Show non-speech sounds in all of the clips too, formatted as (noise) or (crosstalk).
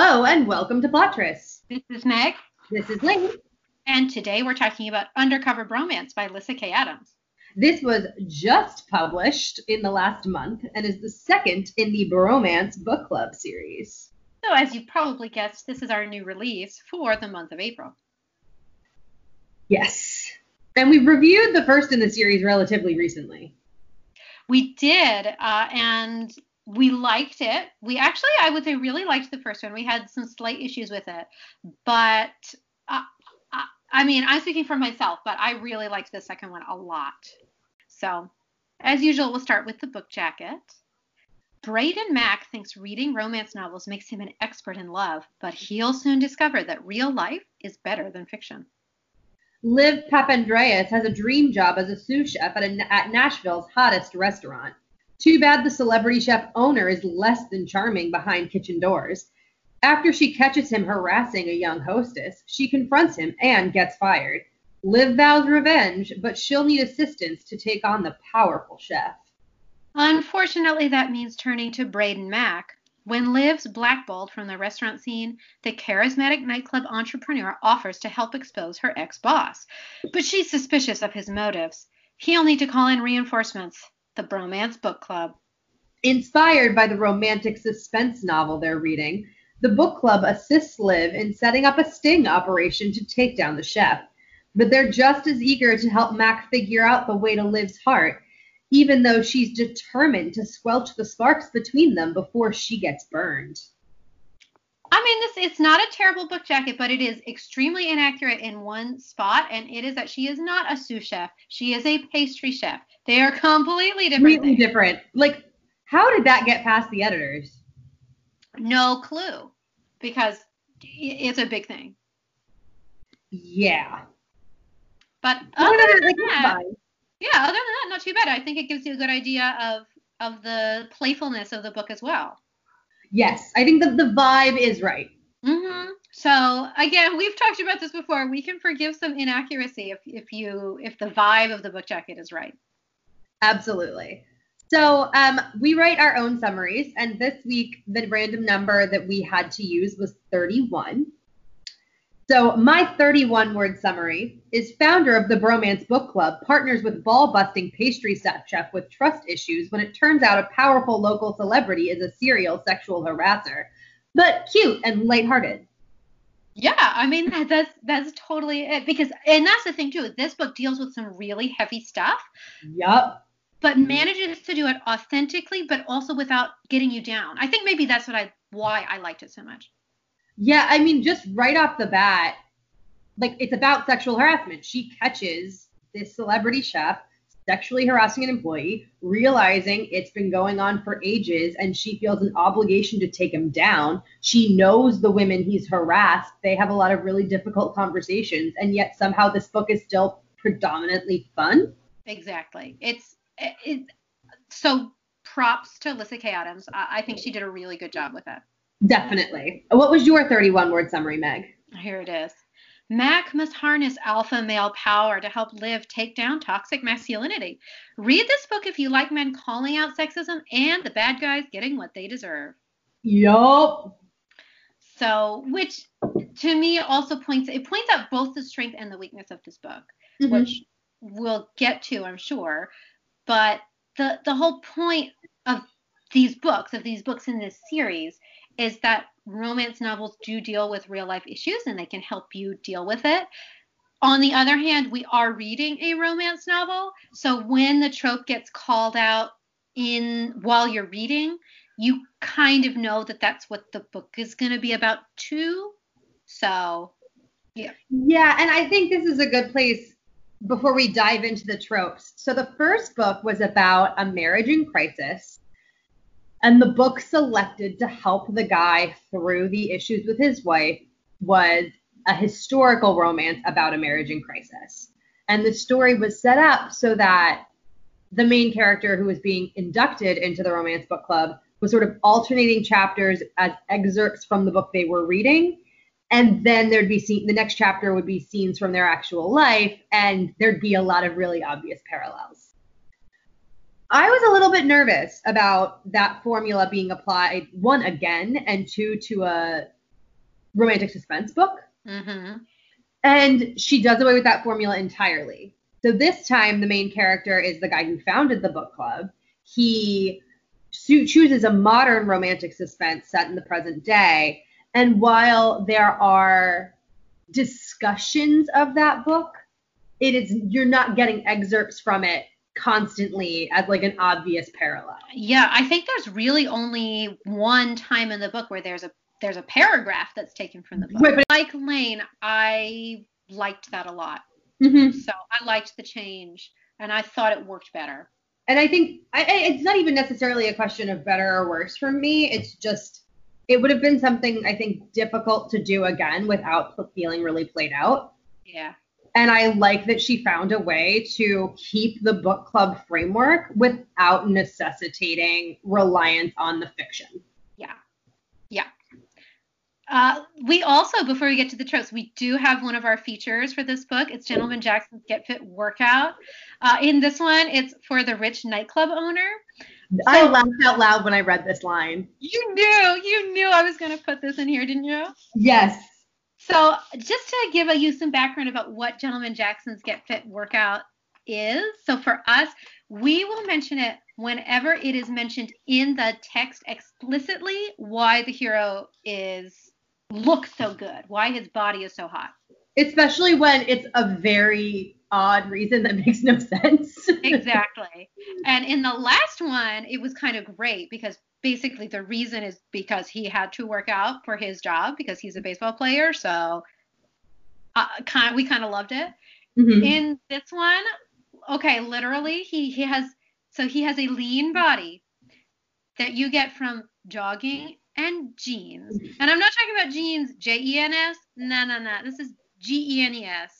Hello and welcome to Plottress. This is Meg. This is Lane. And today we're talking about Undercover Bromance by Lyssa Kay Adams. This was just published in the last month and is the second in the Bromance Book Club series. So, as you probably guessed, this is our new release for the month of April. Yes. And we reviewed the first in the series relatively recently. We did, uh, and we liked it. We actually, I would say, really liked the first one. We had some slight issues with it, but uh, I, I mean, I'm speaking for myself, but I really liked the second one a lot. So, as usual, we'll start with the book jacket. Braden Mack thinks reading romance novels makes him an expert in love, but he'll soon discover that real life is better than fiction. Liv Papandreou has a dream job as a sous chef at, a, at Nashville's hottest restaurant. Too bad the celebrity chef owner is less than charming behind kitchen doors. After she catches him harassing a young hostess, she confronts him and gets fired. Liv vows revenge, but she'll need assistance to take on the powerful chef. Unfortunately, that means turning to Braden Mack. When Liv's blackballed from the restaurant scene, the charismatic nightclub entrepreneur offers to help expose her ex boss. But she's suspicious of his motives. He'll need to call in reinforcements the Bromance Book Club. Inspired by the romantic suspense novel they're reading, the book club assists Liv in setting up a sting operation to take down the chef. But they're just as eager to help Mac figure out the way to Liv's heart, even though she's determined to squelch the sparks between them before she gets burned. I mean, this it's not a terrible book jacket, but it is extremely inaccurate in one spot, and it is that she is not a sous chef. She is a pastry chef. They are completely different. Completely different. Like, how did that get past the editors? No clue, because it's a big thing. Yeah. But other than that, yeah, other than that, not too bad. I think it gives you a good idea of of the playfulness of the book as well. Yes, I think that the vibe is right. Mm-hmm. So again, we've talked about this before. We can forgive some inaccuracy if if you if the vibe of the book jacket is right. Absolutely. So um, we write our own summaries, and this week the random number that we had to use was 31. So my 31 word summary is founder of the Bromance Book Club partners with ball busting pastry chef with trust issues when it turns out a powerful local celebrity is a serial sexual harasser, but cute and lighthearted. Yeah, I mean that's that's totally it because and that's the thing too. This book deals with some really heavy stuff. Yup. But manages to do it authentically, but also without getting you down. I think maybe that's what I why I liked it so much. Yeah, I mean, just right off the bat, like it's about sexual harassment. She catches this celebrity chef sexually harassing an employee, realizing it's been going on for ages, and she feels an obligation to take him down. She knows the women he's harassed. They have a lot of really difficult conversations, and yet somehow this book is still predominantly fun. Exactly. It's it, so props to Lyssa Kay Adams. I, I think she did a really good job with it. Definitely. What was your 31 word summary, Meg? Here it is. Mac must harness alpha male power to help Liv take down toxic masculinity. Read this book if you like men calling out sexism and the bad guys getting what they deserve. Yup. So, which to me also points it points out both the strength and the weakness of this book, mm-hmm. which we'll get to, I'm sure. But the the whole point of these books, of these books in this series, is that romance novels do deal with real life issues and they can help you deal with it. On the other hand, we are reading a romance novel, so when the trope gets called out in while you're reading, you kind of know that that's what the book is going to be about too. So, yeah. Yeah, and I think this is a good place before we dive into the tropes. So the first book was about a marriage in crisis and the book selected to help the guy through the issues with his wife was a historical romance about a marriage in crisis. And the story was set up so that the main character who was being inducted into the romance book club was sort of alternating chapters as excerpts from the book they were reading. And then there'd be scene, the next chapter would be scenes from their actual life, and there'd be a lot of really obvious parallels. I was a little bit nervous about that formula being applied, one again, and two to a romantic suspense book. Mm-hmm. And she does away with that formula entirely. So this time, the main character is the guy who founded the book club. He cho- chooses a modern romantic suspense set in the present day. And while there are discussions of that book, it is you're not getting excerpts from it constantly as like an obvious parallel. Yeah, I think there's really only one time in the book where there's a there's a paragraph that's taken from the book. Right, but- like Lane, I liked that a lot. Mm-hmm. So I liked the change, and I thought it worked better. And I think I, it's not even necessarily a question of better or worse for me. It's just it would have been something I think difficult to do again without feeling really played out. Yeah. And I like that she found a way to keep the book club framework without necessitating reliance on the fiction. Yeah. Yeah. Uh, we also, before we get to the tropes, we do have one of our features for this book. It's Gentleman Jackson's Get Fit Workout. Uh, in this one, it's for the rich nightclub owner. I laughed out loud when I read this line. You knew, you knew I was going to put this in here, didn't you? Yes. So, just to give you some background about what Gentleman Jackson's Get Fit Workout is. So, for us, we will mention it whenever it is mentioned in the text explicitly why the hero is looks so good, why his body is so hot. Especially when it's a very odd reason that (laughs) makes no sense. Exactly. and in the last one, it was kind of great because basically the reason is because he had to work out for his job because he's a baseball player. So, uh, kind we kind of loved it. Mhm. in this one, okay, literally he he has so he has a lean body that you get from jogging and genes. And I'm not talking about jeans J E N S. No, no, no. This is G E N E S.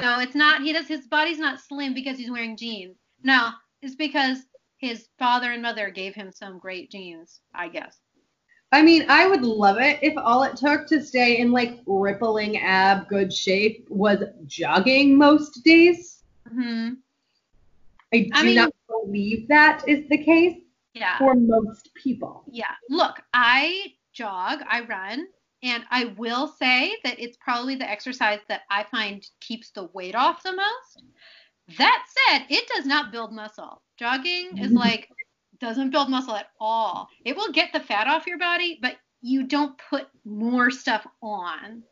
So it's not he does his body's not slim because he's wearing genes. No, it's because his father and mother gave him some great jeans, I guess. I mean, I would love it if all it took to stay in like rippling ab good shape was jogging most days. hmm I do I mean- not believe that is the case Yeah. for most people. Yeah. Look, I jog, I run, and I will say that it's probably the exercise that I find keeps the weight off the most. That said, it does not build muscle. Jogging is (laughs) like doesn't build muscle at all. It will get the fat off your body, but you don't put more stuff on.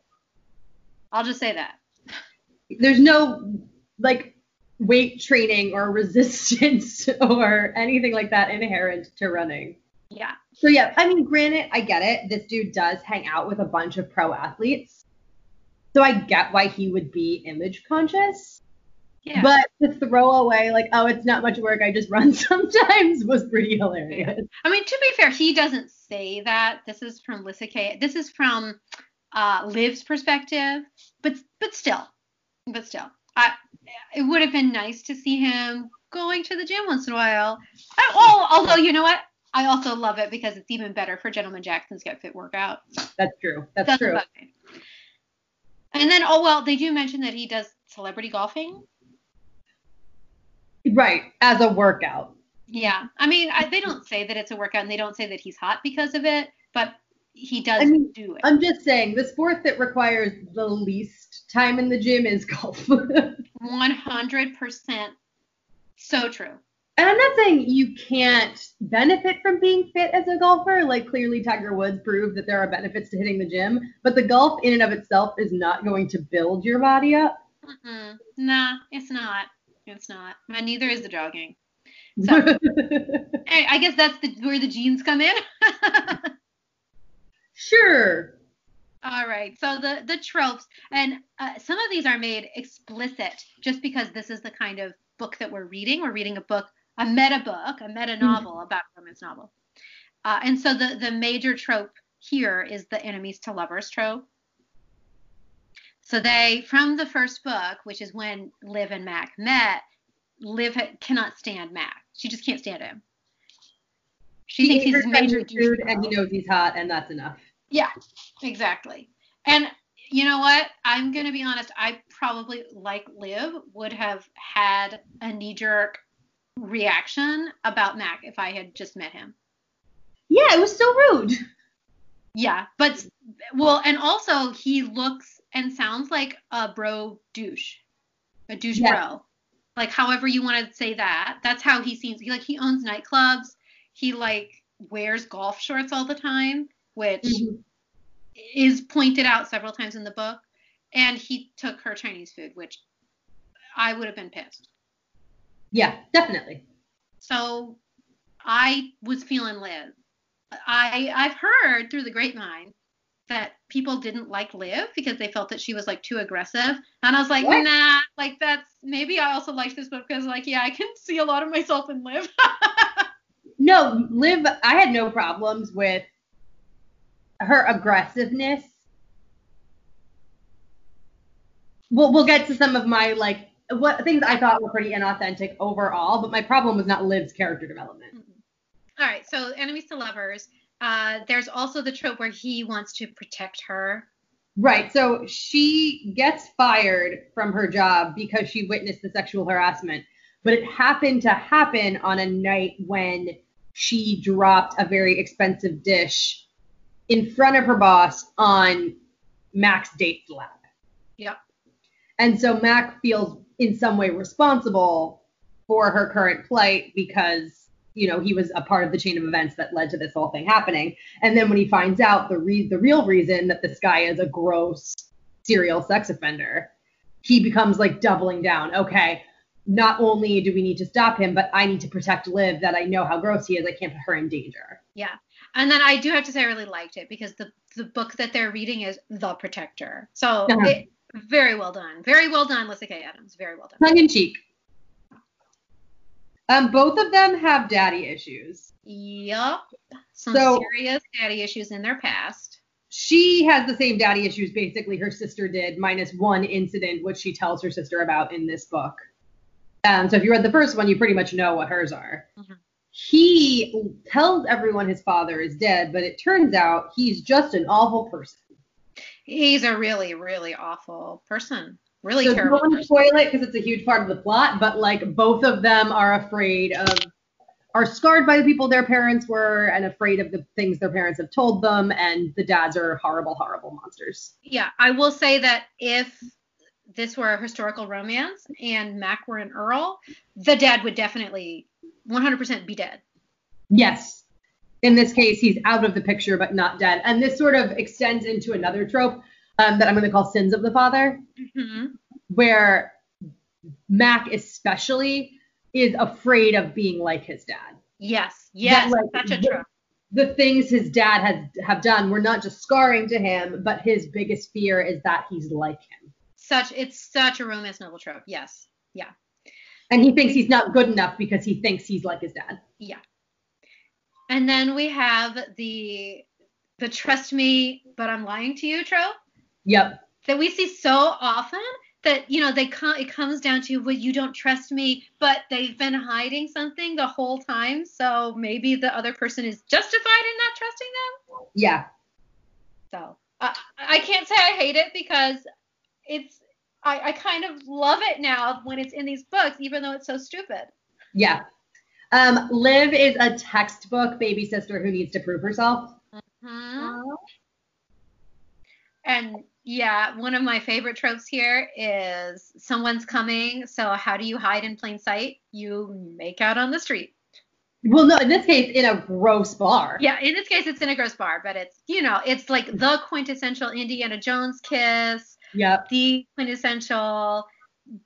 I'll just say that. (laughs) There's no like weight training or (laughs) resistance or anything like that inherent to running. Yeah. So yeah, I mean, granted, I get it. This dude does hang out with a bunch of pro athletes. So I get why he would be image conscious. Yeah. But to throw away like, oh, it's not much work, I just run (laughs) sometimes was pretty hilarious. I mean, to be fair, he doesn't say that. This is from Lyssa Kay This is from uh, Liv's perspective, but but still, but still, I it would have been nice to see him going to the gym once in a while. I, oh, although you know what, I also love it because it's even better for Gentleman Jackson's Get Fit workout. That's true. That's true. And then, oh well, they do mention that he does celebrity golfing. Right, as a workout. Yeah, I mean, I, they don't say that it's a workout, and they don't say that he's hot because of it, but he does I mean, do it. I'm just saying, the sport that requires the least time in the gym is golf. (laughs) 100% so true. I'm not saying you can't benefit from being fit as a golfer. Like clearly Tiger Woods proved that there are benefits to hitting the gym, but the golf in and of itself is not going to build your body up. Mm-mm. Nah, it's not. It's not. And neither is the jogging. So- (laughs) Hey, I guess that's the where the genes come in. (laughs) sure. All right. So the the tropes and uh, some of these are made explicit just because this is the kind of book that we're reading. We're reading a book, a meta book, a meta novel about a romance novel. Uh, and so the the major trope here is the enemies to lovers trope. So they from the first book, which is when Liv and Mac met, Liv cannot stand Mac. She just can't stand him. She thinks he's a major dude, and he knows he's hot, and that's enough. Yeah, exactly. And you know what? I'm gonna be honest. I probably, like Liv, would have had a knee-jerk reaction about Mac if I had just met him. Yeah, it was so rude. Yeah, but well, and also he looks and sounds like a bro douche, a douche Yes. bro. Like however you want to say that. That's how he seems. He like he owns nightclubs. He like wears golf shorts all the time, which Mhm. is pointed out several times in the book. And he took her Chinese food, which I would have been pissed. Yeah, definitely. So I was feeling Liv. I I've heard through the grapevine that people didn't like Liv because they felt that she was like too aggressive. And I was like, What? nah, like that's maybe I also liked this book because like yeah, I can (laughs) see a lot of myself in Liv. (laughs) No, Liv, I had no problems with her aggressiveness. We'll we'll get to some of my like what things I thought were pretty inauthentic overall, but my problem was not Liv's character development. All right, so enemies to lovers. Uh, there's also the trope where he wants to protect her. Right. So she gets fired from her job because she witnessed the sexual harassment, but it happened to happen on a night when she dropped a very expensive dish in front of her boss on Mac's date's lap. Yep. And so Mac feels in some way responsible for her current plight because, you know, he was a part of the chain of events that led to this whole thing happening. And then when he finds out the re- the real reason that this guy is a gross serial sex offender, he becomes like doubling down. Okay, not only do we need to stop him, but I need to protect Liv that I know how gross he is. I can't put her in danger. Yeah. And then I do have to say I really liked it because the the book that they're reading is The Protector. So Uh-huh. it, very well done. Very well done, Lyssa Kay Adams. Very well done. Tongue in cheek. Um, both of them have daddy issues. Yup. Some So- serious daddy issues in their past. she has the same daddy issues basically her sister did, minus one incident which she tells her sister about in this book. Um, so if you read the first one, you pretty much know what hers are. Mhm. He tells everyone his father is dead, but it turns out he's just an awful person. He's a really, really awful person. Really So terrible don't want to person. spoil it because it's a huge part of the plot, but like both of them are afraid of, are scarred by the people their parents were and afraid of the things their parents have told them, and the dads are horrible, horrible monsters. Yeah, I will say that if this were a historical romance and Mac were an Earl, the dad would definitely 100% be dead. Yes. In this case, he's out of the picture but not dead. And this sort of extends into another trope um, that I'm going to call sins of the father, hmm where Mac especially is afraid of being like his dad. Yes, yes, like, such a the- trope. The things his dad has have done were not just scarring to him, but his biggest fear is that he's like him. Such it's such a romance novel trope. Yes, yeah, And he thinks he's not good enough because he thinks he's like his dad. yeah. And then we have the the trust me, but I'm lying to you trope Yep. that we see so often that you know they come it comes down to well you don't trust me but they've been hiding something the whole time so maybe the other person is justified in not trusting them Yeah. so I I can't say I hate it because it's I, I kind of love it now when it's in these books even though it's so stupid Yeah. Um, Liv is a textbook baby sister who needs to prove herself. Hmm. and yeah one of my favorite tropes here is someone's coming so how do you hide in plain sight you make out on the street Well, no, in this case, in a gross bar. Yeah, in this case, it's in a gross bar, but it's you know, it's like the quintessential Indiana Jones kiss, Yep. the quintessential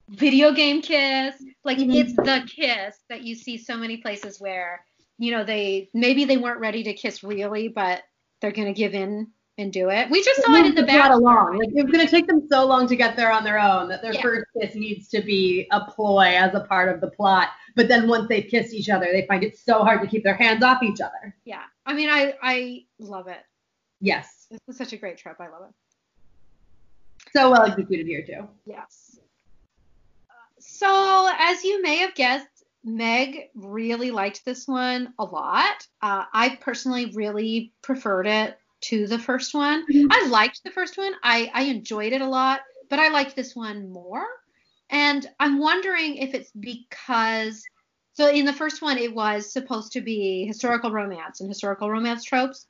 video game kiss. Like Mhm. it's the kiss that you see so many places where you know they maybe they weren't ready to kiss really, but they're gonna give in and do it. We just saw it in the It's back. along. Like it's gonna take them so long to get there on their own that their Yeah. first kiss needs to be a ploy as a part of the plot. But then once they kiss each other, they find it so hard to keep their hands off each other. Yeah, I mean, I I love it. Yes. This is such a great trope. I love it. So well executed here too. Yes. So, as you may have guessed, Meg really liked this one a lot. Uh, I personally really preferred it to the first one. Mhm. I liked the first one. I, I enjoyed it a lot, but I liked this one more. And I'm wondering if it's because so in the first one it was supposed to be historical romance and historical romance tropes.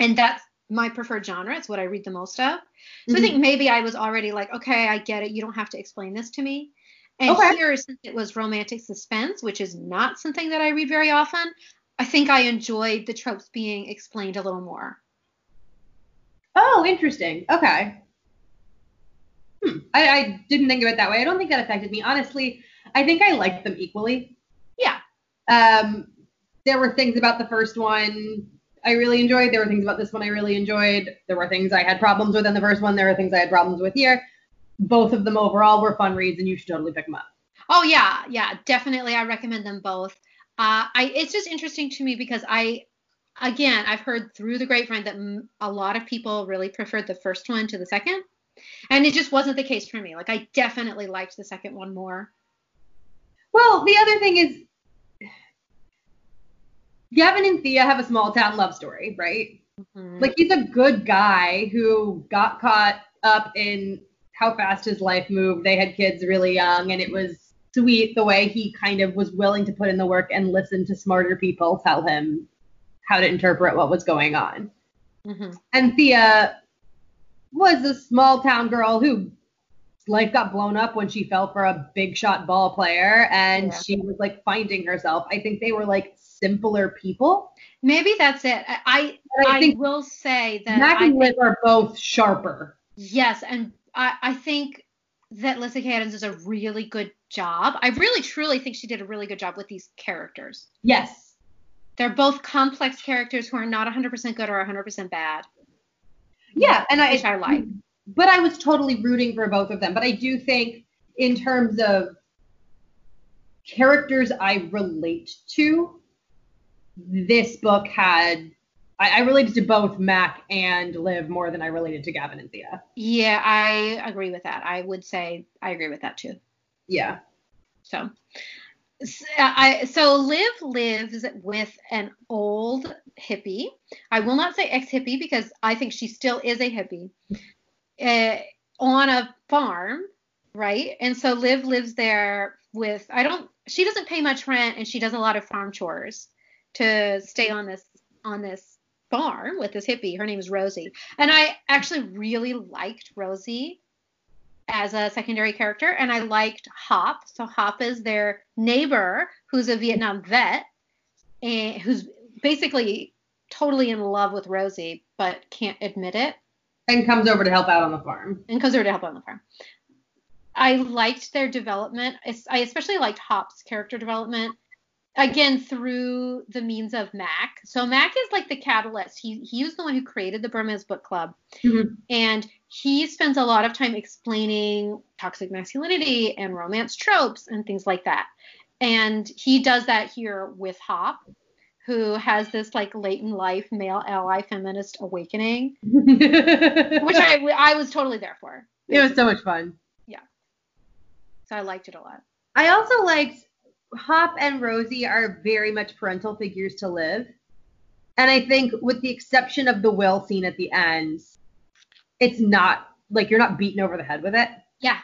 And that's my preferred genre. It's what I read the most of. So Mhm. I think maybe I was already like, okay, I get it. You don't have to explain this to me. And Okay. here, since it was romantic suspense, which is not something that I read very often, I think I enjoyed the tropes being explained a little more. Oh, interesting. Okay. Hmm. I, I didn't think of it that way. I don't think that affected me. Honestly, I think I liked them equally. Yeah. Um, there were things about the first one I really enjoyed. There were things about this one I really enjoyed. There were things I had problems with in the first one. There were things I had problems with here. Both of them overall were fun reads, and you should totally pick them up. Oh yeah, yeah, definitely. I recommend them both. Uh, I it's just interesting to me because I, again, I've heard through the grapevine that m- a lot of people really preferred the first one to the second, and it just wasn't the case for me. Like I definitely liked the second one more. Well, the other thing is, Gavin and Thea have a small town love story, right? Mhm. Like he's a good guy who got caught up in how fast his life moved. They had kids really young, and it was sweet the way he kind of was willing to put in the work and listen to smarter people tell him how to interpret what was going on. Mhm. And Thea was a small town girl who life got blown up when she fell for a big shot ball player and Yeah. she was like finding herself. I think they were like simpler people. Maybe that's it. I I, I I think will say that Mac I and Liv are both sharper. Yes, and I, I think that Lyssa Kay Adams does a really good job. I really truly think she did a really good job with these characters. Yes. They're both complex characters who are not 100% good or 100% bad. Yeah, and I Which I like. But I was totally rooting for both of them. But I do think in terms of characters I relate to, this book had I, I related to both Mac and Liv more than I related to Gavin and Thea. Yeah, I agree with that. I would say I agree with that too. Yeah. So, s- I so Liv lives with an old hippie. I will not say ex hippie because I think she still is a hippie uh, on a farm, right? And so Liv lives there with I don't she doesn't pay much rent and she does a lot of farm chores to stay on this on this farm with this hippie. Her name is Rosie. And I actually really liked Rosie as a secondary character and I liked Hop. So Hop is their neighbor who's a Vietnam vet and who's basically totally in love with Rosie but can't admit it And comes over to help out on the farm. and comes over to help out on the farm. I liked their development. I especially liked Hop's character development. Again, through the means of Mac. So Mac is like the catalyst. He he was the one who created the Bromance Book Club, Mhm. and he spends a lot of time explaining toxic masculinity and romance tropes and things like that. And he does that here with Hop, who has this like late in life male ally feminist awakening, which (laughs) Which I I was totally there for. it was so much fun. Yeah, so I liked it a lot. I also liked Hop and Rosie are very much parental figures to Liv. And I think with the exception of the will scene at the end, it's not like you're not beaten over the head with it. Yeah.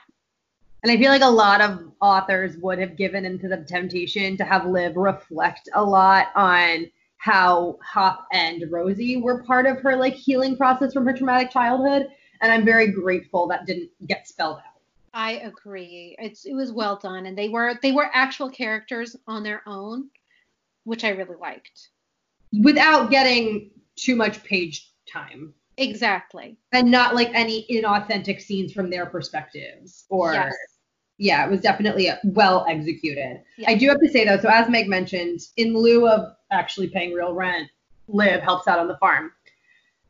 And I feel like a lot of authors would have given into the temptation to have Liv reflect a lot on how Hop and Rosie were part of her like healing process from her traumatic childhood. And I'm very grateful that didn't get spelled out. I agree. It's it was well done, and they were they were actual characters on their own, which I really liked. Without getting too much page time. Exactly. and not like any inauthentic scenes from their perspectives or Yes. yeah it was definitely well executed Yeah. i do have to say though so as meg mentioned in lieu of actually paying real rent liv helps out on the farm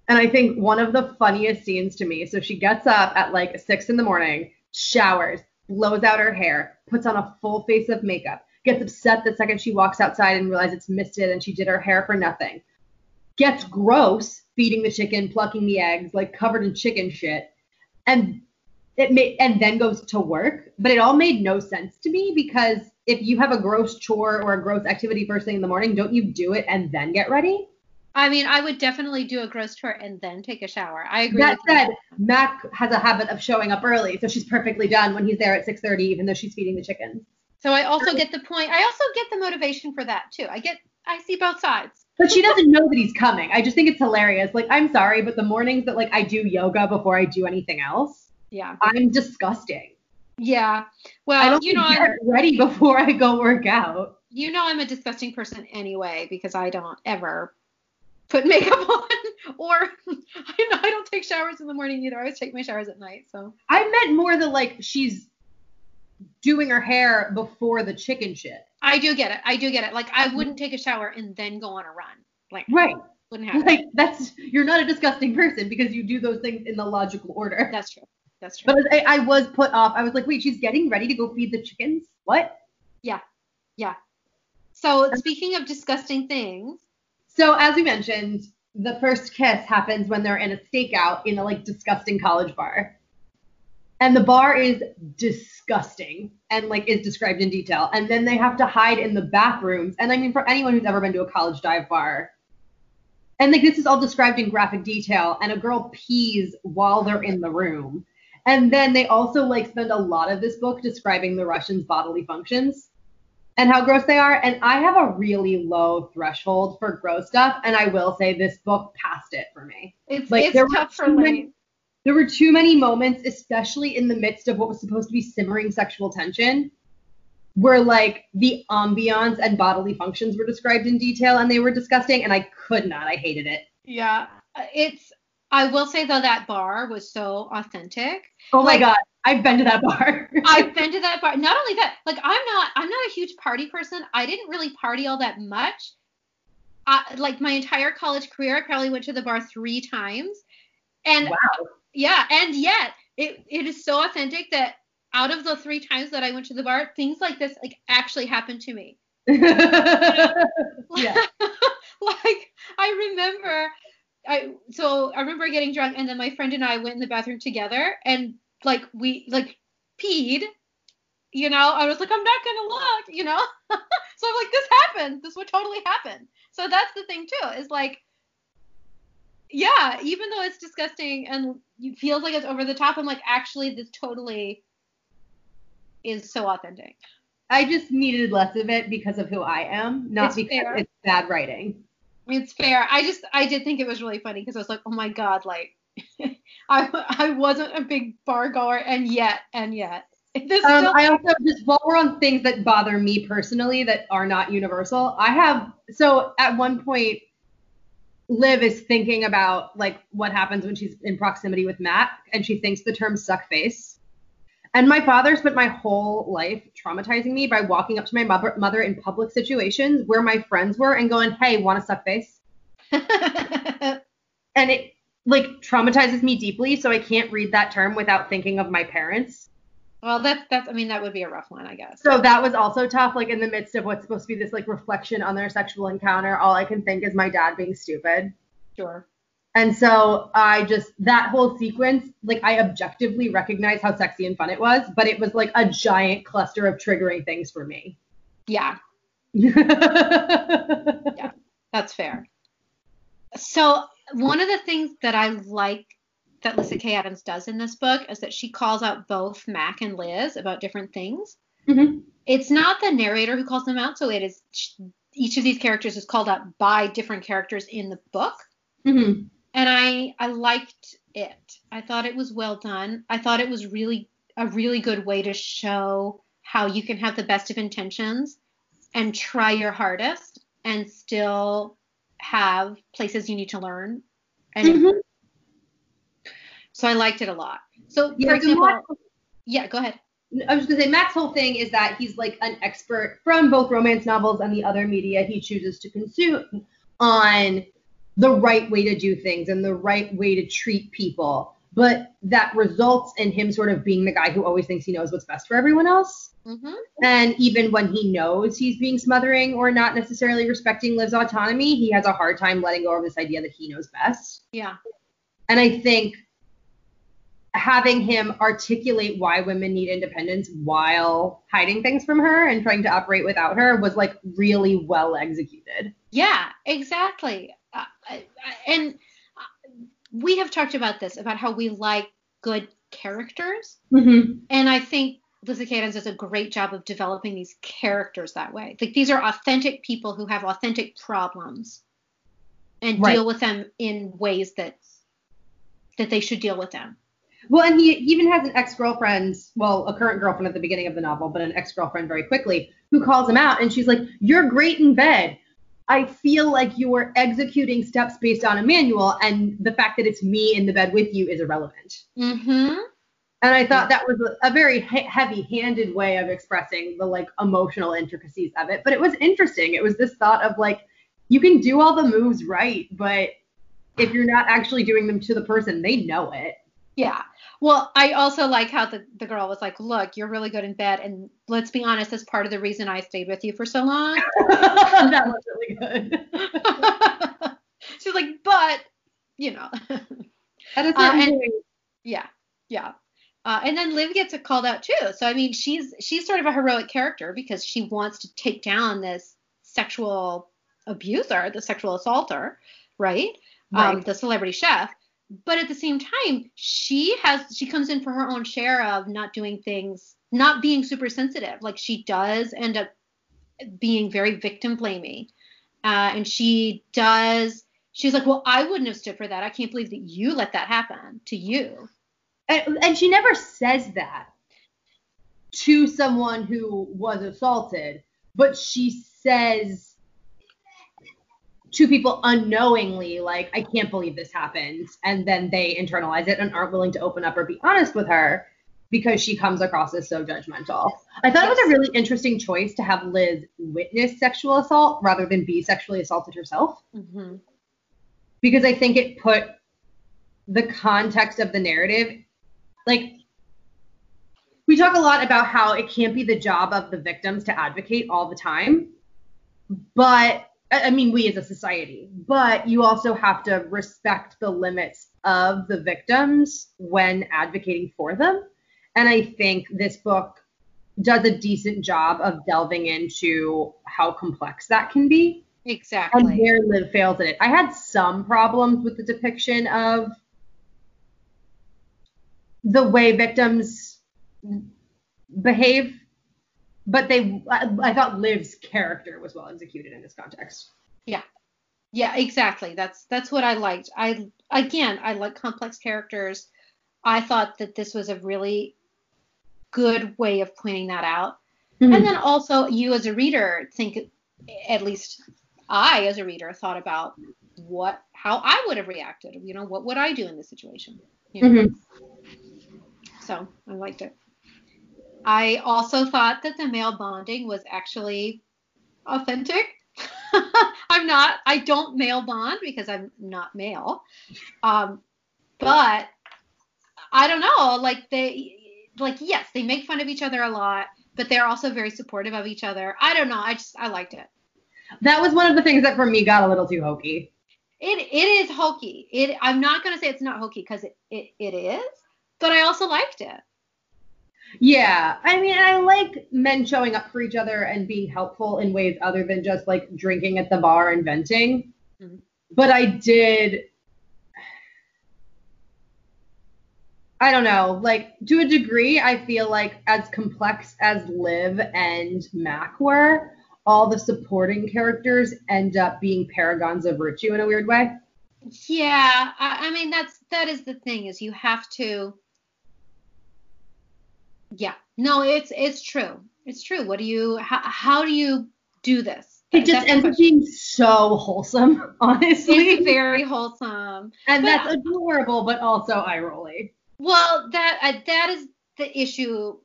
and i think one of the funniest scenes to me so she gets up at like six in the morning showers blows out her hair puts on a full face of makeup gets upset the second she walks outside and realizes it's misted and she did her hair for nothing gets gross feeding the chicken, plucking the eggs, like covered in chicken shit, and it made and then goes to work. But it all made no sense to me because if you have a gross chore or a gross activity first thing in the morning, don't you do it and then get ready? I mean, I would definitely do a gross tour and then take a shower. I agree. That you. said, Mac has a habit of showing up early, so she's perfectly done when he's there at 6:30, even though she's feeding the chickens. So I also get the point. I also get the motivation for that too. I get I see both sides. But she doesn't know that he's coming. I just think it's hilarious. Like, I'm sorry, but the mornings that like I do yoga before I do anything else, Yeah. I'm disgusting. Yeah. I Well, don't you know, get I'm, ready before I go work out. you know, I'm a disgusting person anyway because I don't ever put makeup (laughs) on, or (laughs) I I don't take showers in the morning either. I always take my showers at night. So I meant more the like she's doing her hair before the chicken shit. I do get it. I do get it. Like I wouldn't take a shower and then go on a run. Like Right. wouldn't happen. Like that's you're not a disgusting person because you do those things in the logical order. That's true. That's true. But I, I was put off. I was like, wait, she's getting ready to go feed the chickens? What? Yeah. Yeah. So speaking of disgusting things, So as we mentioned, the first kiss happens when they're in a stakeout in a like disgusting college bar. And the bar is disgusting and like is described in detail. And then they have to hide in the bathrooms. And I mean for anyone who's ever been to a college dive bar, and like this is all described in graphic detail, and a girl pees while they're in the room. And then they also like spend a lot of this book describing the Russians' bodily functions and how gross they are. And I have a really low threshold for gross stuff, and I will say this book passed it for me. it's Like, it's there were tough for Lane. There were too many moments, especially in the midst of what was supposed to be simmering sexual tension, where like the ambiance and bodily functions were described in detail and they were disgusting, and I could not. I hated it. Yeah, it's. I will say though that bar was so authentic. Oh Like- my god, I've been to that bar. (laughs) I've been to that bar. Not only that, like I'm not I'm not a huge party person. I didn't really party all that much. I, like my entire college career, I probably went to the bar three times. And wow. yeah, and yet it, it is so authentic that out of the three times that I went to the bar, things like this like actually happened to me. (laughs) (laughs) Yeah. like I remember I so I remember getting drunk and then my friend and I went in the bathroom together and like we like peed. You know, I was like, I'm not gonna look, you know? (laughs) so I'm like, this happened. This would totally happen. So that's the thing too, is like yeah, even though it's disgusting and it feels like it's over the top, I'm like, actually this totally is so authentic. I just needed less of it because of who I am, not It's because fair. it's bad writing. It's fair. I just I did think it was really funny because I was like, oh my god, like (laughs) I I wasn't a big bar goer and yet and yet (laughs) this Um, still I also just while we're on things that bother me personally that are not universal, I have so at one point Liv is thinking about like what happens when she's in proximity with Mac and she thinks the term suck face. And my father spent my whole life traumatizing me by walking up to my mother, mother in public situations where my friends were and going, "Hey, want to suck face?" (laughs) And it like traumatizes me deeply, so I can't read that term without thinking of my parents. well that's that's I mean that would be a rough one I guess. So that was also tough. Like in the midst of what's supposed to be this like reflection on their sexual encounter, all I can think is my dad being stupid. Sure. And so I just that whole sequence, like I objectively recognize how sexy and fun it was, but it was like a giant cluster of triggering things for me. Yeah, (laughs) yeah. that's fair. So one of the things that I like that Lyssa Kay Adams does in this book is that she calls out both Mac and Liv about different things. hmm It's not the narrator who calls them out, so it is each of these characters is called out by different characters in the book. hmm and I I liked it. I thought it was well done. I thought it was really a really good way to show how you can have the best of intentions and try your hardest and still have places you need to learn. And Mhm. so I liked it a lot. So Yeah, for example, more- yeah, go ahead. I was gonna say Mac's whole thing is that he's like an expert from both romance novels and the other media he chooses to consume on the right way to do things and the right way to treat people. But that results in him sort of being the guy who always thinks he knows what's best for everyone else. hmm And even when he knows he's being smothering or not necessarily respecting Liv's autonomy, he has a hard time letting go of this idea that he knows best. Yeah. And I think having him articulate why women need independence while hiding things from her and trying to operate without her was like really well executed. Yeah, exactly. And uh, we have talked about this about how we like good characters. Mm-hmm. And I think Lyssa Kay Adams does a great job of developing these characters that way. Like these are authentic people who have authentic problems. and Right. deal with them in ways that that they should deal with them. Well, and he even has an ex-girlfriend, well, a current girlfriend at the beginning of the novel, but an ex-girlfriend very quickly, who calls him out, and she's like, "You're great in bed. I feel like you're executing steps based on a manual, and the fact that it's me in the bed with you is irrelevant." Mm-hmm. And I thought that was a, a very he- heavy-handed way of expressing the like emotional intricacies of it, but it was interesting. It was this thought of like, you can do all the moves right, but if you're not actually doing them to the person, they know it. Yeah. Well, I also like how the, the girl was like, look, you're really good in bed. And let's be honest, that's part of the reason I stayed with you for so long. (laughs) that was really good. (laughs) She's like, but, you know. (laughs) At a Uh, and- yeah. Yeah. Uh, and then Liv gets called out too. So I mean, she's she's sort of a heroic character because she wants to take down this sexual abuser, the sexual assaulter, right? Um, Right. the celebrity chef. But at the same time, she has she comes in for her own share of not doing things, not being super sensitive. Like she does end up being very victim blaming, uh, and she does. She's like, well, I wouldn't have stood for that. I can't believe that you let that happen to you. and, and she never says that to someone who was assaulted, but she says to people unknowingly, like, I can't believe this happened. And then they internalize it and aren't willing to open up or be honest with her because she comes across as so judgmental. I thought it was a really interesting choice to have Liv witness sexual assault rather than be sexually assaulted herself Mm-hmm. because I think it put the context of the narrative like we talk a lot about how it can't be the job of the victims to advocate all the time but I mean we as a society but you also have to respect the limits of the victims when advocating for them and I think this book does a decent job of delving into how complex that can be Exactly. and where Liv fails at it. I had some problems with the depiction of the way victims behave, but they I, I thought Liv's character was well executed in this context. Yeah, Yeah, exactly. That's that's what I liked. I again, I like complex characters. I thought that this was a really good way of pointing that out. Mm-hmm. And then also you as a reader think at least I as a reader thought about what how I would have reacted. You know, what would I do in this situation? You know? Mhm. So I liked it. I also thought that the male bonding was actually authentic. (laughs) I'm not, I don't male bond because I'm not male. Um, but I don't know, like they, like, yes, they make fun of each other a lot, but they're also very supportive of each other. I don't know. I just, I liked it. That was one of the things that for me got a little too hokey. It, it is hokey. It, I'm not going to say it's not hokey because it, it, it is, but I also liked it. Yeah, I mean, I like men showing up for each other and being helpful in ways other than just like drinking at the bar and venting. Mhm. But I did. I don't know, like to a degree, I feel like as complex as Liv and Mac were, all the supporting characters end up being paragons of virtue in a weird way. Yeah, I, I mean that's that is the thing is you have to. Yeah, no, it's it's true. It's true. What do you? How, how do you do this? It just ends up being so wholesome, (laughs) honestly. It's very wholesome. and but- that's adorable, but also eye rolly. Well, that uh, that is the issue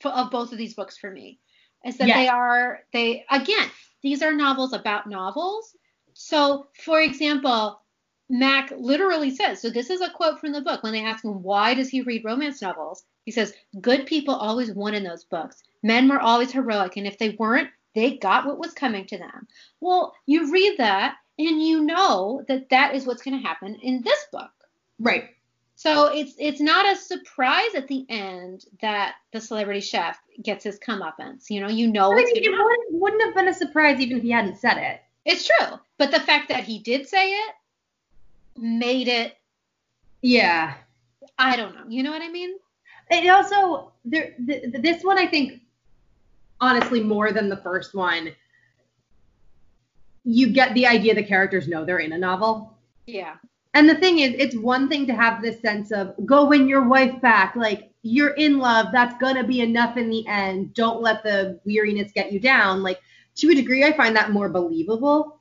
for, of both of these books for me, is that Yes. they are they again these are novels about novels. So, for example, Mac literally says so. This is a quote from the book when they ask him why does he read romance novels. He says, "Good people always won in those books. Men were always heroic, and if they weren't, they got what was coming to them." Well, you read that and you know that that is what's going to happen in this book. Right. So it's it's not a surprise at the end that the celebrity chef gets his comeuppance. You know, you know I mean, it wouldn't, wouldn't have been a surprise even if he hadn't said it. It's true, but the fact that he did say it made it. Yeah. I don't know. You know what I mean? It also there th- th- this one I think honestly more than the first one you get the idea the characters know they're in a novel. Yeah. And the thing is, it's one thing to have this sense of go win your wife back. Like, you're in love. That's going to be enough in the end. Don't let the weariness get you down. Like, to a degree, I find that more believable.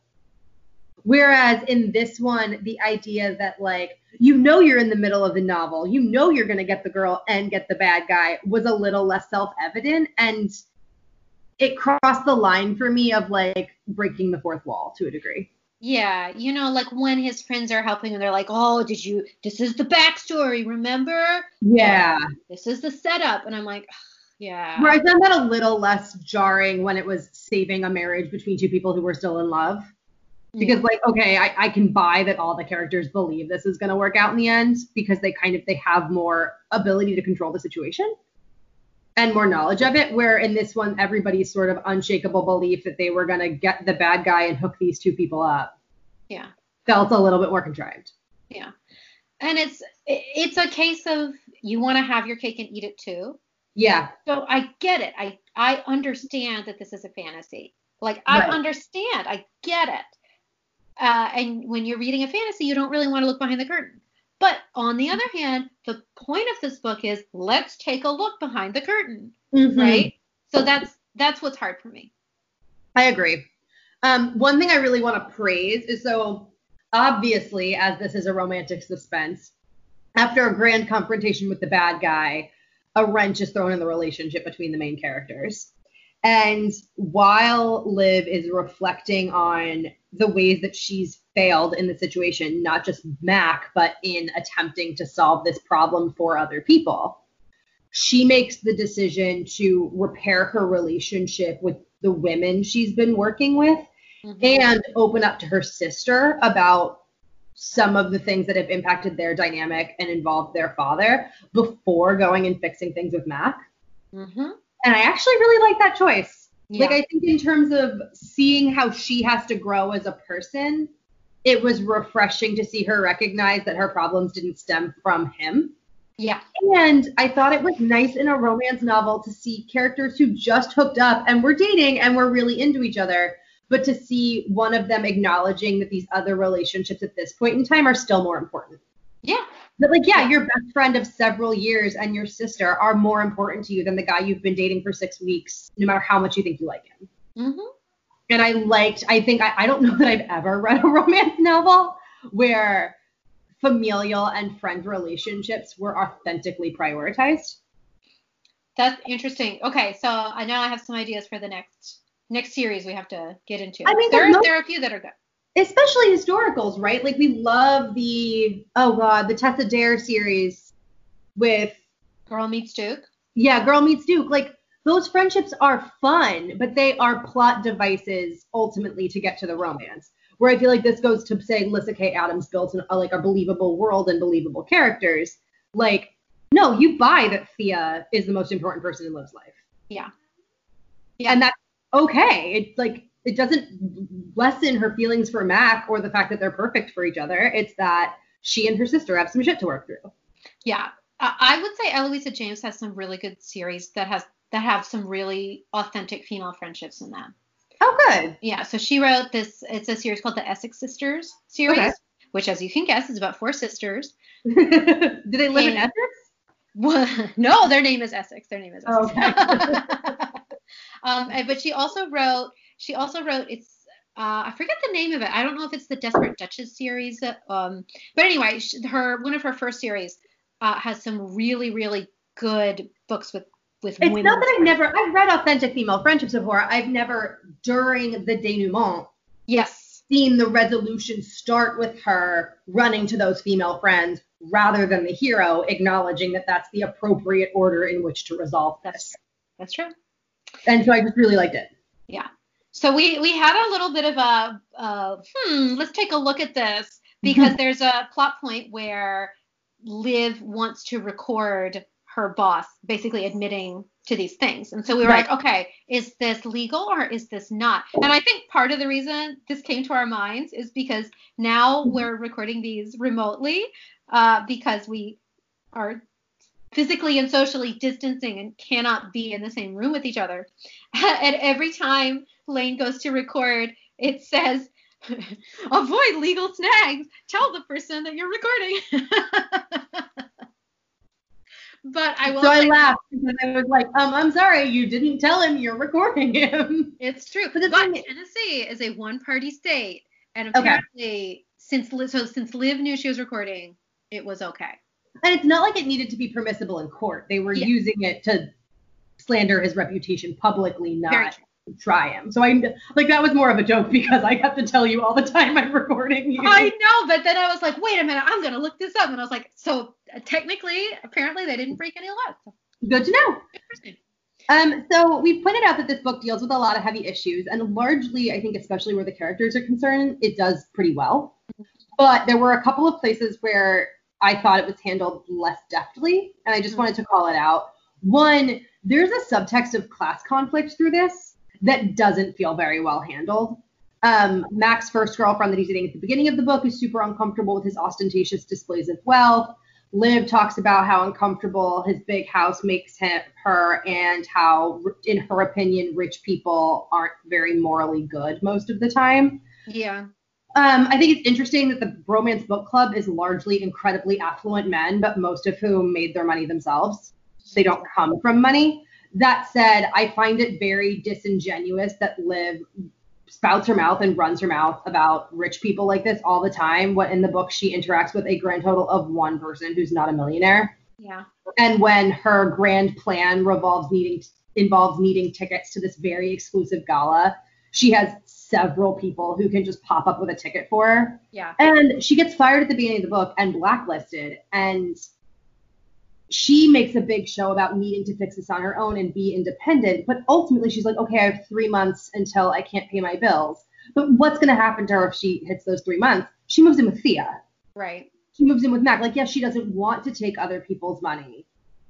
Whereas in this one, the idea that, like, you know, you're in the middle of the novel, you know, you're going to get the girl and get the bad guy was a little less self evident. And it crossed the line for me of, like, breaking the fourth wall to a degree. Yeah, you know, like when his friends are helping him, they're like, "Oh, did you? This is the backstory, remember? Yeah. This is the setup." And I'm like, yeah. Where I found that a little less jarring when it was saving a marriage between two people who were still in love. Because like, okay, I, I can buy that all the characters believe this is gonna work out in the end because they kind of they have more ability to control the situation and more knowledge of it. Where in this one, everybody's sort of unshakable belief that they were gonna get the bad guy and hook these two people up Yeah. felt a little bit more contrived. Yeah. And it's it's a case of you want to have your cake and eat it too. Yeah. So I get it. I I understand that this is a fantasy. Like I Right. understand. I get it. Uh, and when you're reading a fantasy, you don't really want to look behind the curtain. But on the other hand, the point of this book is let's take a look behind the curtain, Mhm. right? So that's that's what's hard for me. I agree. Um, one thing I really want to praise is so obviously, as this is a romantic suspense, after a grand confrontation with the bad guy, a wrench is thrown in the relationship between the main characters. And while Liv is reflecting on the ways that she's failed in the situation, not just Mac, but in attempting to solve this problem for other people, she makes the decision to repair her relationship with the women she's been working with Mhm. and open up to her sister about some of the things that have impacted their dynamic and involved their father before going and fixing things with Mac. Mhm. And I actually really like that choice. Yeah. Like I think in terms of seeing how she has to grow as a person, it was refreshing to see her recognize that her problems didn't stem from him. yeah. And I thought it was nice in a romance novel to see characters who just hooked up and were dating and were really into each other, but to see one of them acknowledging that these other relationships at this point in time are still more important. Yeah. But like, yeah, your best friend of several years and your sister are more important to you than the guy you've been dating for six weeks, no matter how much you think you like him. Mhm. And I liked, I think, I, I don't (laughs) know that I've ever read a romance novel where familial and friend relationships were authentically prioritized. That's interesting. Okay, so I now I have some ideas for the next next series we have to get into. I mean, there are no- there are a few that are good. Especially historicals, right? Like we love the oh god, the Tessa Dare series with Girl meets Duke. yeah, Girl Meets Duke. Like those friendships are fun, but they are plot devices ultimately to get to the romance. Where I feel like this goes to say Lyssa Kay Adams built an, a, like a believable world and believable characters. Like, no, you buy that Thea is the most important person in Liv's life. Yeah. Yeah. And that's okay. It's like it doesn't lessen her feelings for Mac or the fact that they're perfect for each other. It's that she and her sister have some shit to work through. Yeah. I would say Eloisa James has some really good series that has that have some really authentic female friendships in them. Oh, good. Yeah, so she wrote this it's a series called the Essex Sisters series, Okay. which as you can guess is about four sisters. (laughs) Do they live in Yeah. Essex? (laughs) no, their name is Essex. Their name is Essex. Okay. (laughs) um, but she also wrote. She also wrote. It's. Uh, I forget the name of it. I don't know if it's the Desperate Duchess series. Um, but anyway, her one of her first series uh, has some really really good books with with It's women. not that I've never I've read authentic female friendships before. I've never during the denouement Yes. seen the resolution start with her running to those female friends rather than the hero acknowledging that that's the appropriate order in which to resolve this. That's true. And so I just really liked it. So we we had a little bit of a uh, hmm. Let's take a look at this because (laughs) there's a plot point where Liv wants to record her boss basically admitting to these things, and so we were Right. like, okay, is this legal or is this not? And I think part of the reason this came to our minds is because now Mhm. we're recording these remotely uh, because we are physically and socially distancing and cannot be in the same room with each other. (laughs) and every time Lane goes to record, it says (laughs) avoid legal snags. Tell the person that you're recording. (laughs) but I will. So I laughed because I was like, um, I'm sorry, you didn't tell him you're recording him. It's true. But, but Tennessee is a one-party state, and apparently, okay. since so since Liv knew she was recording, it was okay. And it's not like it needed to be permissible in court. They were yeah. using it to slander his reputation publicly, not try him. So I like that was more of a joke because I have to tell you all the time I'm recording you. I know, but then I was like, wait a minute, I'm gonna look this up, and I was like, so uh, technically, apparently they didn't break any laws. So. Good to know. Interesting. Um, so we've pointed out that this book deals with a lot of heavy issues, and largely, I think, especially where the characters are concerned, it does pretty well. But there were a couple of places where I thought it was handled less deftly, and I just mm-hmm. wanted to call it out. One, there's a subtext of class conflict through this that doesn't feel very well handled. Um, Mac's first girlfriend that he's dating at the beginning of the book is super uncomfortable with his ostentatious displays of wealth. Liv talks about how uncomfortable his big house makes him, her, and how, in her opinion, rich people aren't very morally good most of the time. Yeah. Um, I think it's interesting that the Bromance Book Club is largely incredibly affluent men, but most of whom made their money themselves. They don't come from money. That said, I find it very disingenuous that Liv spouts her mouth and runs her mouth about rich people like this all the time. What in the book she interacts with a grand total of one person who's not a millionaire. Yeah. And when her grand plan revolves needing involves needing tickets to this very exclusive gala, she has several people who can just pop up with a ticket for her. Yeah. And she gets fired at the beginning of the book and blacklisted. And she makes a big show about needing to fix this on her own and be independent. But ultimately, she's like, okay, I have three months until I can't pay my bills. But what's going to happen to her if she hits those three months? She moves in with Thea. Right. She moves in with Mac. Like, yes, she doesn't want to take other people's money,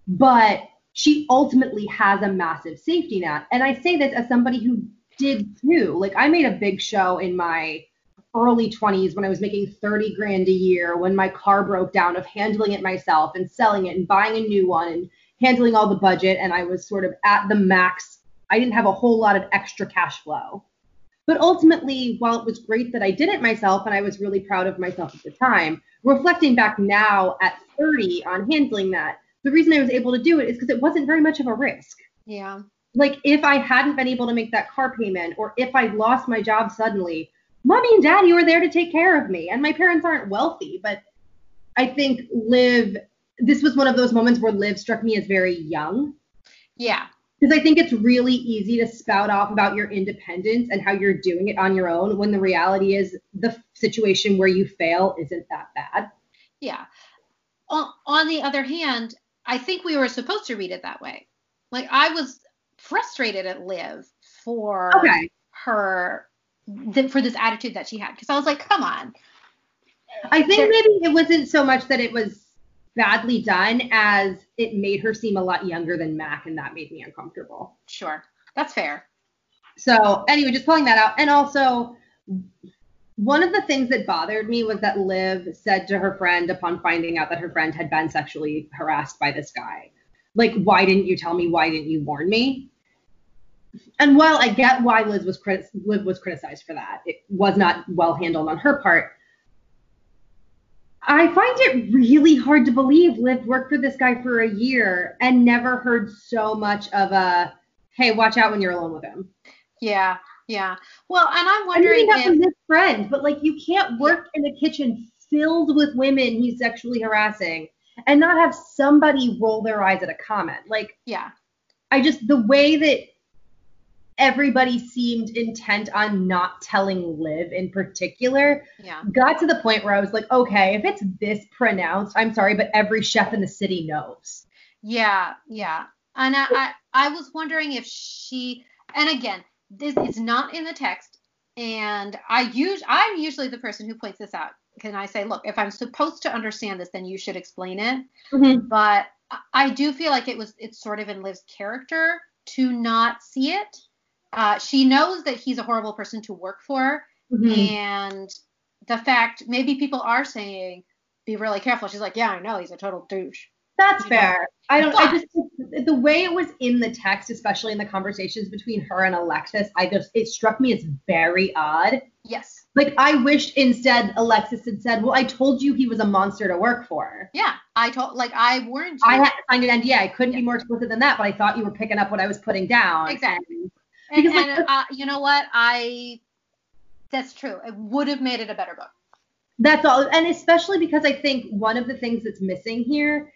but she ultimately has a massive safety net. And I say this as somebody who did too. Like, I made a big show in my early 20s when I was making 30 grand a year when my car broke down of handling it myself and selling it and buying a new one and handling all the budget and I was sort of at the max. I didn't have a whole lot of extra cash flow. But ultimately, while it was great that I did it myself and I was really proud of myself at the time, reflecting back now at 30 on handling that, the reason I was able to do it is because it wasn't very much of a risk. Yeah. Like if I hadn't been able to make that car payment or if I'd lost my job suddenly, mommy and daddy were there to take care of me. And my parents aren't wealthy, but I think Liv, this was one of those moments where Liv struck me as very young. Yeah. Because I think it's really easy to spout off about your independence and how you're doing it on your own when the reality is the situation where you fail isn't that bad. Yeah. On the other hand, I think we were supposed to read it that way. Like I was frustrated at Liv for okay. her for this attitude that she had because I was like, come on. I think there, maybe it wasn't so much that it was badly done as it made her seem a lot younger than Mac, and that made me uncomfortable. Sure, that's fair. So anyway, just pulling that out, and also one of the things that bothered me was that Liv said to her friend upon finding out that her friend had been sexually harassed by this guy, like, why didn't you tell me? Why didn't you warn me? And while I get why Liz was crit- Liv was criticized for that, it was not well handled on her part. I find it really hard to believe Liv worked for this guy for a year and never heard so much of a hey, watch out when you're alone with him. Yeah, yeah. Well, and I'm wondering I mean, if from friend, but like you can't work in a kitchen filled with women he's sexually harassing and not have somebody roll their eyes at a comment. Like, yeah. I just the way that everybody seemed intent on not telling Liv in particular. Yeah. Got to the point where I was like, okay, if it's this pronounced, I'm sorry, but every chef in the city knows. Yeah, yeah. And I, I, I was wondering if she, and again, this is not in the text, and I use, I'm usually the person who points this out. Can I say, look, if I'm supposed to understand this, then you should explain it. Mm-hmm. But I do feel like it was, it's sort of in Liv's character to not see it uh, she knows that he's a horrible person to work for, mm-hmm. and the fact maybe people are saying be really careful. She's like, yeah, I know he's a total douche. That's you fair. Know? I don't. I just the way it was in the text, especially in the conversations between her and Alexis, I just it struck me as very odd. Yes. Like I wished instead Alexis had said, "Well, I told you he was a monster to work for." Yeah, I told like I warned you. I had to find an NDA. I couldn't be more explicit than that, but I thought you were picking up what I was putting down. Exactly. And- and, because, like, uh, you know what? I that's true. It would have made it a better book. That's all. And especially because I think one of the things that's missing here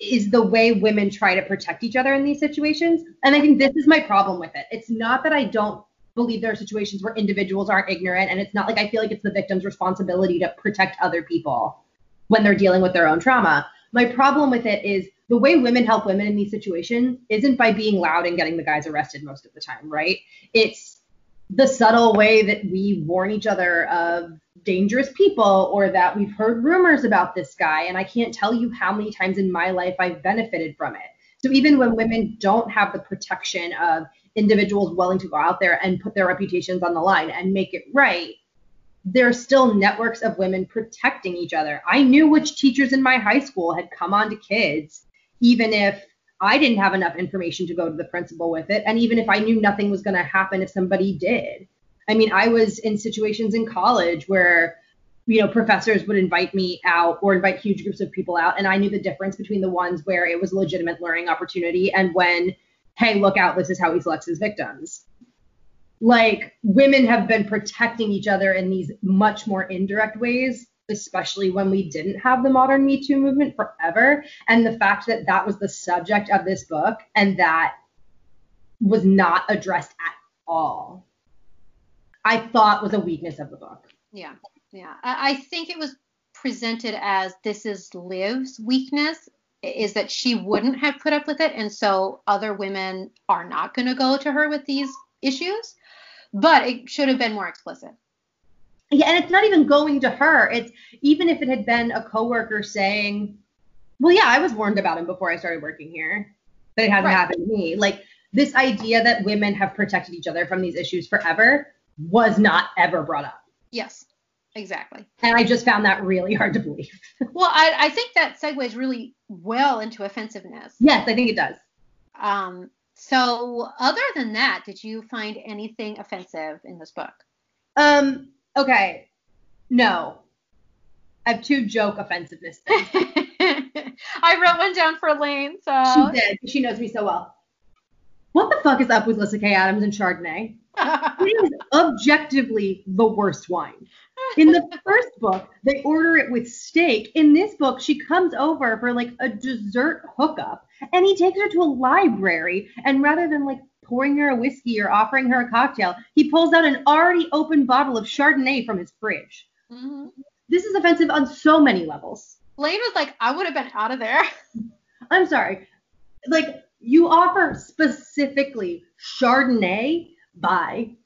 is the way women try to protect each other in these situations. And I think this is my problem with it. It's not that I don't believe there are situations where individuals aren't ignorant, and it's not like I feel like it's the victim's responsibility to protect other people when they're dealing with their own trauma. My problem with it is the way women help women in these situations isn't by being loud and getting the guys arrested most of the time, right? It's the subtle way that we warn each other of dangerous people or that we've heard rumors about this guy and I can't tell you how many times in my life I've benefited from it. So even when women don't have the protection of individuals willing to go out there and put their reputations on the line and make it right, there are still networks of women protecting each other. I knew which teachers in my high school had come on to kids even if I didn't have enough information to go to the principal with it, and even if I knew nothing was going to happen if somebody did. I mean, I was in situations in college where, you know, professors would invite me out or invite huge groups of people out, and I knew the difference between the ones where it was a legitimate learning opportunity and when, hey, look out, this is how he selects his victims. Like, women have been protecting each other in these much more indirect ways especially when we didn't have the modern Me Too movement forever. And the fact that that was the subject of this book and that was not addressed at all, I thought was a weakness of the book. Yeah, yeah. I, I think it was presented as this is Liv's weakness is that she wouldn't have put up with it, and so other women are not going to go to her with these issues. But it should have been more explicit. Yeah, and it's not even going to her. It's even if it had been a coworker saying, "Well, yeah, I was warned about him before I started working here, but it hasn't Right. happened to me." Like this idea that women have protected each other from these issues forever was not ever brought up. Yes, exactly. And I just found that really hard to believe. (laughs) Well, I, I think that segues really well into offensiveness. yes, I think it does. Um, so, other than that, did you find anything offensive in this book? Um, okay. No. I have two joke offensiveness (laughs) things. I wrote one down for Elaine, so She did. She knows me so well. What the fuck is up with Lyssa Kay Adams and Chardonnay? (laughs) It is objectively the worst wine. In the (laughs) first book, they order it with steak. In this book, she comes over for like a dessert hookup, and he takes her to a library. And rather than like pouring her a whiskey or offering her a cocktail, he pulls out an already open bottle of Chardonnay from his fridge. Mhm. This is offensive on so many levels. Elaine was like, I would have been out of there. (laughs) I'm sorry. Like you offer specifically Chardonnay by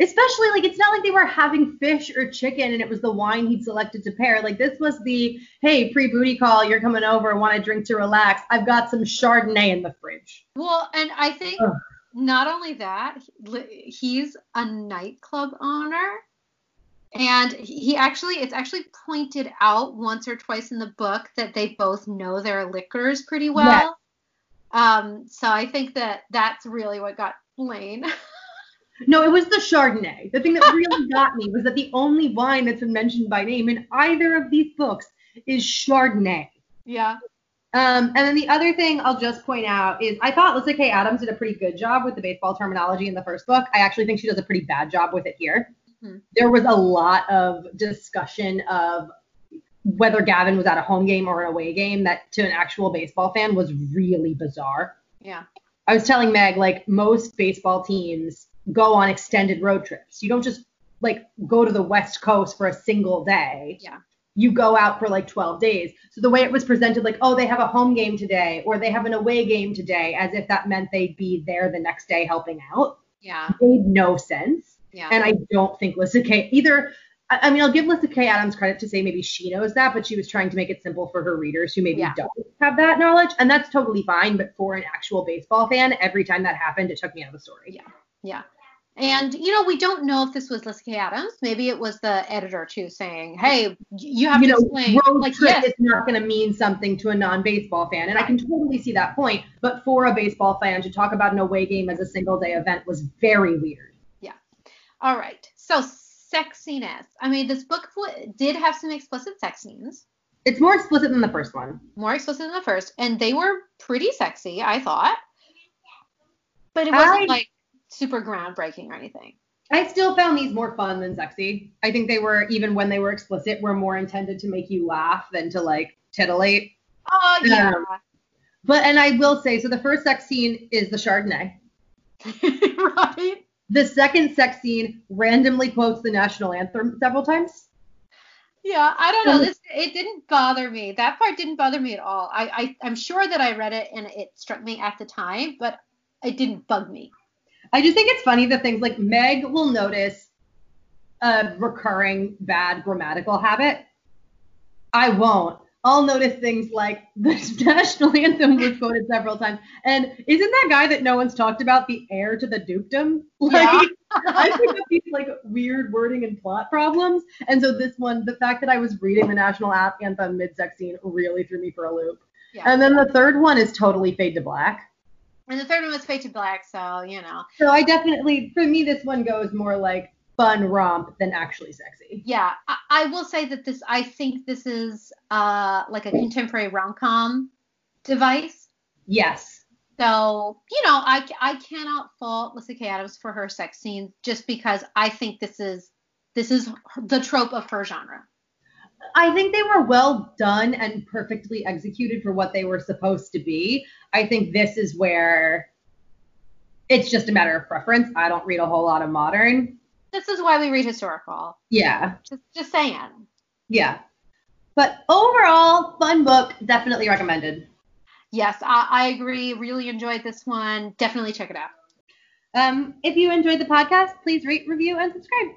especially like it's not like they were having fish or chicken and it was the wine he'd selected to pair. Like this was the hey, pre-booty call, you're coming over, want a drink to relax. I've got some Chardonnay in the fridge. Well, and I think Ugh. Not only that, he's a nightclub owner. And he actually, it's actually pointed out once or twice in the book that they both know their liquors pretty well. Um, so I think that that's really what got Lane. (laughs) No, it was the Chardonnay. The thing that (laughs) really got me was that the only wine that's been mentioned by name in either of these books is Chardonnay. yeah. Um, and then the other thing I'll just point out is I thought Lyssa Kay Adams did a pretty good job with the baseball terminology in the first book. I actually think she does a pretty bad job with it here. Mhm. There was a lot of discussion of whether Gavin was at a home game or an away game that to an actual baseball fan was really bizarre. Yeah. I was telling Meg, like, most baseball teams go on extended road trips. You don't just, like, go to the West Coast for a single day. Yeah. You go out for, like, 12 days. So the way it was presented, like, oh, they have a home game today or they have an away game today, as if that meant they'd be there the next day helping out, Yeah. made no sense. Yeah. And I don't think Lyssa Kay either. I I mean, I'll give Lyssa Kay Adams credit to say maybe she knows that, but she was trying to make it simple for her readers who maybe Yeah. don't have that knowledge, and that's totally fine. But for an actual baseball fan, every time that happened, it took me out of the story. Yeah. Yeah. And you know, we don't know if this was Lyssa Kay Adams. Maybe it was the editor too saying, "Hey, you have you to know, explain." road Like, trip yes, is not going to mean something to a non-baseball fan, and I can totally see that point. But for a baseball fan to talk about an away game as a single day event was very weird. Yeah. All right. So sexiness. I mean, this book did have some explicit sex scenes. It's more explicit than the first one. More explicit than the first, and they were pretty sexy, I thought. But it wasn't I- like super groundbreaking or anything. I still found these more fun than sexy. I think they were even when they were explicit, were more intended to make you laugh than to like titillate. Oh yeah. But and I will say, so the first sex scene is the Chardonnay. (laughs) right. The second sex scene randomly quotes the national anthem several times. Yeah, I don't know. Um, This it didn't bother me. That part didn't bother me at all. I, I I'm sure that I read it and it struck me at the time, but it didn't bug me. I just think it's funny the things like Meg will notice a recurring bad grammatical habit. I won't. I'll notice things like (laughs) the national anthem was quoted several times. And isn't that guy that no one's talked about the heir to the dukedom? Like, (laughs) I pick up these like weird wording and plot problems. And so this one, the fact that I was reading the national anthem mid-sex scene really threw me for a loop. Yeah. And then the third one is totally fade to black. And the third one was Fade to Black, so you know. So I definitely, for me, this one goes more like fun romp than actually sexy. Yeah, I, I will say that this. I think this is uh like a contemporary rom com device. Yes. So you know, I I cannot fault Lyssa Kay Adams for her sex scenes just because I think this is this is the trope of her genre. I think they were well done and perfectly executed for what they were supposed to be. I think this is where it's just a matter of preference. I don't read a whole lot of modern. This is why we read historical. Yeah. Just just saying. Yeah. But overall, fun book, definitely recommended. Yes, I, I agree. Really enjoyed this one. Definitely check it out. Um, if you enjoyed the podcast, please rate, review, and subscribe.